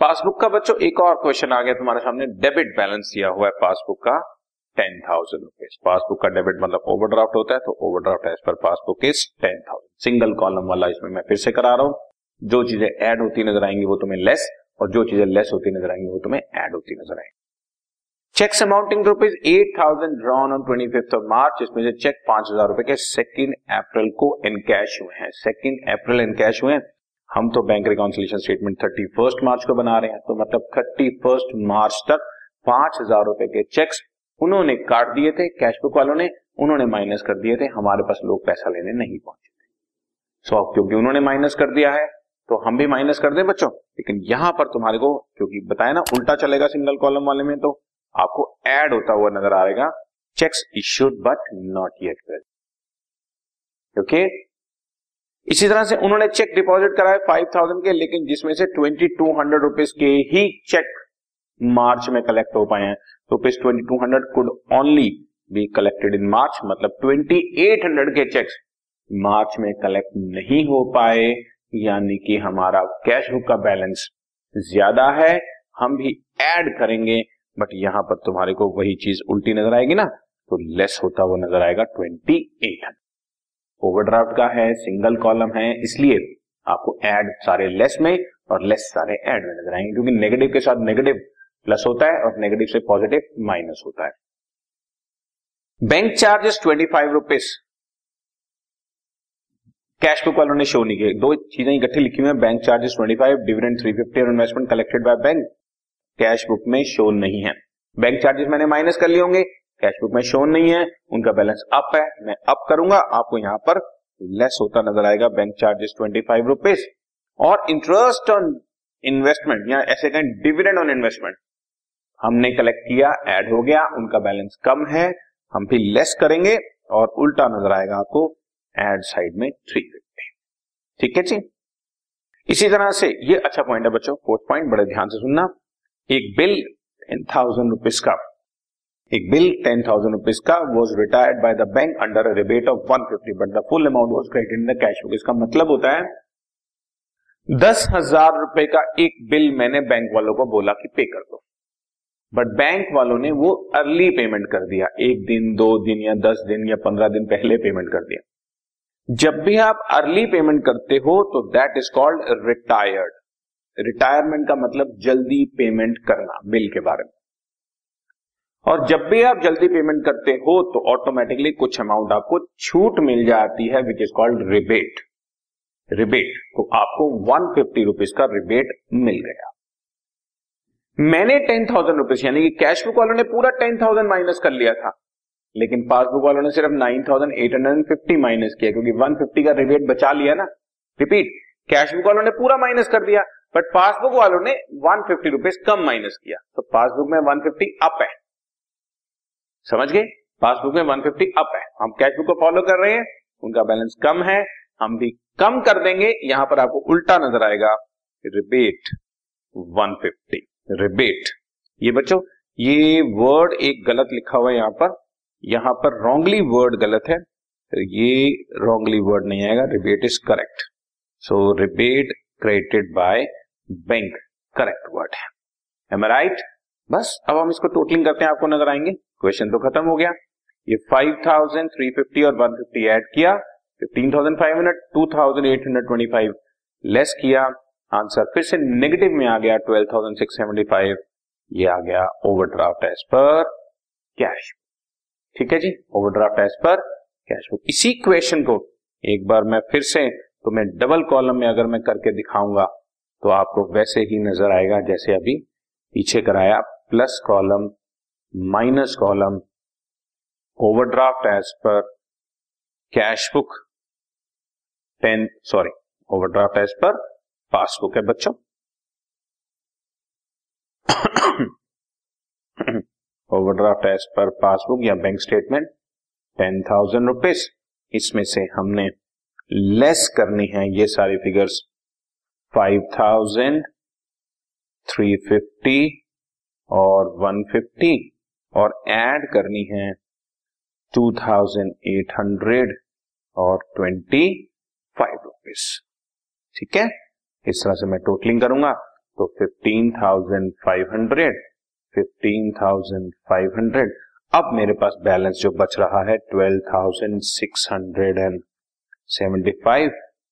Passbook का बच्चों, एक और क्वेश्चन आ गया तुम्हारे सामने। डेबिट बैलेंस दिया हुआ है पासबुक का टेन थाउज़ेंड रुपीज़ पासबुक का डेबिट मतलब ओवरड्राफ्ट होता है तो overdraft as per passbook is ten thousand. Single column वाला इसमें मैं फिर से करा रहा हूँ। जो चीज़ें ऐड होती नज़र आएँगी वो तुम्हें लेस और जो चीज़ें लेस होती नज़र आएँगी वो तुम्हें ऐड होती नज़र आएँगी। Cheques amounting rupees eight thousand drawn on twenty fifth of March इसमें से चेक पाँच हज़ार रुपए के सेकेंड अप्रैल को इनकैश हुए हैं। सेकेंड अप्रैल इनकैश हुए हैं। हम तो bank reconciliation statement thirty first March को बना रहे हैं तो मतलब थर्टी फ़र्स्ट मार्च तक पाँच हज़ार रुपए के चेक्स उन्होंने काट दिए थे कैश बुक वालों ने, उन्होंने माइनस कर दिए थे, हमारे पास लोग पैसा लेने नहीं पहुँचे थे। सो अब क्योंकि उन्होंने माइनस कर दिया है तो हम भी माइनस कर दें बच्चों। लेकिन यहाँ पर तुम्हारे को, क्योंकि बताया ना, उल्टा चलेगा सिंगल कॉलम वाले में तो आपको ऐड होता हुआ नज़र आएगा cheques issued but not yet okay इसी तरह से उन्होंने चेक डिपॉजिट कराए फाइव थाउज़ेंड के, लेकिन जिसमें से ट्वेंटी टू हंड्रेड रुपीज़ के ही चेक मार्च में कलेक्ट हो पाए हैं। Rupees twenty two hundred could only be collected in March मतलब ट्वेंटी एट हंड्रेड के चेक्स मार्च में कलेक्ट नहीं हो पाए, यानी कि हमारा कैश बुक का बैलेंस ज़्यादा है। हम भी ऐड करेंगे बट यहाँ पर तुम्हारे को वही चीज़ उल्टी नज़र आएगी ना तो लेस होता हुआ नज़र आएगा ट्वेंटी एट हंड्रेड ओवरड्राफ्ट का है सिंगल कॉलम है, इसलिए आपको ऐड सारे लेस में और लेस सारे ऐड में नज़र आएँगे, क्योंकि नेगेटिव के साथ नेगेटिव प्लस होता है और नेगेटिव से पॉजिटिव माइनस होता है। Bank charges twenty five rupees cash book वालों ने शो नहीं किया। दो चीज़ें इकट्ठी लिखी हुई है। Bank charges twenty five dividend three fifty और investment collected by bank cash book में शो नहीं है। बैंक चार्जेस मैंने माइनस कर लिए होंगे। कैश बुक में शोन नहीं है, उनका बैलेंस अप है, मैं अप करूँगा, आपको यहाँ पर लेस होता नज़र आएगा bank charges twenty five rupees और इंटरेस्ट ऑन इन्वेस्टमेंट या ऐसे कहें डिविडेंड ऑन इन्वेस्टमेंट हमने कलेक्ट किया ऐड हो गया, उनका बैलेंस कम है, हम भी लेस करेंगे, और उल्टा नज़र आएगा आपको एड साइड में थ्री फिफ्टी ठीक है जी? इसी तरह से ये अच्छा पॉइंट है बच्चों फोर्थ पॉइंट बड़े ध्यान से सुनना, एक बिल टेन थाउज़ेंड रुपीज़ का एक बिल टेन थाउज़ेंड रुपीज़ का was retired by the bank under a rebate of one fifty but the full amount was credit in the cash book इसका मतलब होता है, दस हज़ार रुपए का एक बिल मैंने बैंक वालों को बोला कि पे कर दो। बट बैंक वालों ने वो अर्ली पेमेंट कर दिया। एक दिन, दो दिन या दस दिन या पंद्रह दिन पहले पेमेंट कर दिया। जब भी आप अर्ली पेमेंट करते हो तो that is called retired retirement का मतलब जल्दी पेमेंट करना, बिल के बारे में। और जब भी आप जल्दी पेमेंट करते हो तो ऑटोमेटिकली कुछ अमाउंट आपको छूट मिल जाती है which is called rebate rebate तो आपको वन फिफ्टी रुपीज़ का रिबेट मिल गया। मैंने टेन थाउज़ेंड रुपीज़ यानी कि कैश बुक वालों ने पूरा टेन थाउज़ेंड माइनस कर लिया था। लेकिन पासबुक वालों ने सिर्फ़ nine thousand eight hundred and fifty minus किया, क्योंकि वन फिफ्टी का रिबेट बचा लिया ना। रिपीट कैश बुक वालों ने पूरा माइनस कर दिया बट पासबुक वालों ने वन फिफ्टी रुपीज़ कम माइनस किया। तो पासबुक में वन फिफ्टी अप है। समझ गए? पासबुक में 150 अप है। हम कैश बुक को फॉलो कर रहे हैं, उनका बैलेंस कम है, हम भी कम कर देंगे। यहाँ पर आपको उल्टा नज़र आएगा। रिबेट 150 रिबेट ये बच्चों, ये वर्ड एक गलत लिखा हुआ है यहाँ पर। यहाँ पर रॉन्गली वर्ड गलत है। ये रॉन्गली वर्ड नहीं आएगा। Rebate is correct so rebate created by bank correct word है। राइट बस, अब हम इसको टोटलिंग करते हैं। आपको नज़र आएँगे। क्वेश्चन तो खत्म हो गया। ये फाइव थाउज़ेंड थ्री फिफ्टी और वन फिफ्टी एड किया fifteen thousand five hundred two thousand eight hundred twenty five less किया। आंसर फिर से नेगेटिव में आ गया twelve thousand six seventy five ये आ गया ओवरड्राफ्ट एज पर कैश ठीक है जी? Overdraft as per cash book इसी क्वेश्चन को एक बार मैं फिर से तो मैं डबल कॉलम में अगर मैं करके दिखाऊँगा तो आपको वैसे ही नज़र आएगा जैसे अभी पीछे कराया plus column minus column overdraft as per cash book ten sorry overdraft as per passbook है बच्चों। ओवरड्राफ्ट एज पर पासबुक या bank statement ten thousand rupees इसमें से हमने लेस करनी है ये सारी figures five thousand three fifty और वन फिफ्टी और ऐड करनी है 2800 और 25 रुपीस ठीक है? इस तरह से मैं टोटलिंग करूँगा तो fifteen thousand five hundred fifteen thousand five hundred अब मेरे पास बैलेंस जो बच रहा है twelve thousand six hundred and seventy five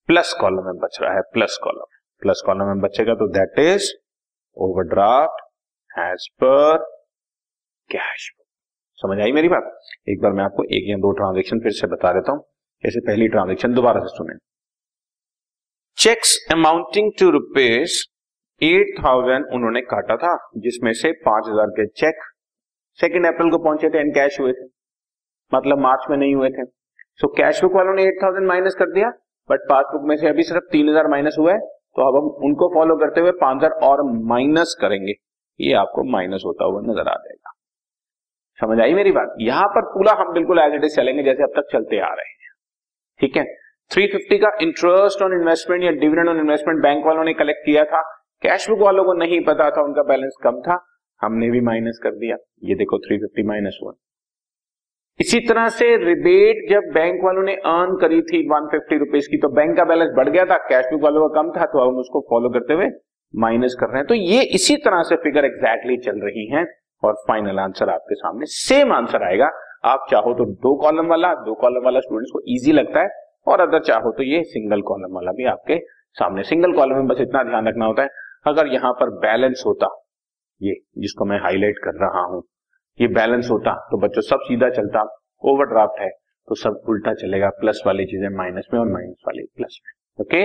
plus column में बच रहा है प्लस कॉलम प्लस कॉलम में बचेगा तो that is overdraft as per cash. समझ आई मेरी बात? एक बार मैं आपको एक या दो ट्रांजेक्शन फिर से बता देता हूँ। जैसे पहली ट्रांजेक्शन दोबारा से सुने। Cheques amounting two rupees eight thousand उन्होंने काटा था, जिसमें से पाँच हज़ार के चेक सेकेंड अप्रैल को पहुँचे थे एंड कैश हुए थे। मतलब मार्च में नहीं हुए थे। सो कैश बुक वालों ने एट थाउज़ेंड माइनस कर दिया बट पासबुक में से अभी सिर्फ़ तीन हज़ार माइनस हुआ है। तो अब हम उनको फॉलो करते हुए पाँच हज़ार और माइनस करेंगे। ये आपको माइनस होता हुआ नज़र आ जाएगा। समझ आई मेरी बात? यहाँ पर पूरा हम बिल्कुल एज इट इज़ चलेंगे, जैसे अब तक चलते आ रहे हैं। ठीक है? 350 का इंटरेस्ट ऑन इन्वेस्टमेंट या डिविडेंड ऑन इन्वेस्टमेंट बैंक वालों ने कलेक्ट किया था। कैश बुक वालों को नहीं पता था, उनका बैलेंस कम था। हमने भी माइनस कर दिया। ये देखो 350 माइनस वन इसी तरह से रिबेट जब बैंक वालों ने अर्न करी थी वन फिफ्टी रुपीज़ की तो बैंक का बैलेंस बढ़ गया था कैश बुक वालों का कम था तो हम उसको फॉलो करते हुए माइनस कर रहे हैं। तो ये इसी तरह से फिगर एग्जैक्टली exactly चल रही है। और फाइनल आंसर आपके सामने सेम आंसर आएगा। आप चाहो तो दो कॉलम वाला, दो कॉलम वाला स्टूडेंट्स को इजी लगता है और अगर चाहो तो ये सिंगल कॉलम वाला भी आपके सामने सिंगल कॉलम में बस इतना ध्यान रखना होता है। अगर यहाँ पर बैलेंस होता, ये जिसको मैं हाईलाइट कर रहा हूँ, ये बैलेंस होता तो बच्चों सब सीधा चलता ओवरड्राफ्ट है तो सब उल्टा चलेगा प्लस वाली चीज़ें माइनस में और माइनस वाली प्लस में। Okay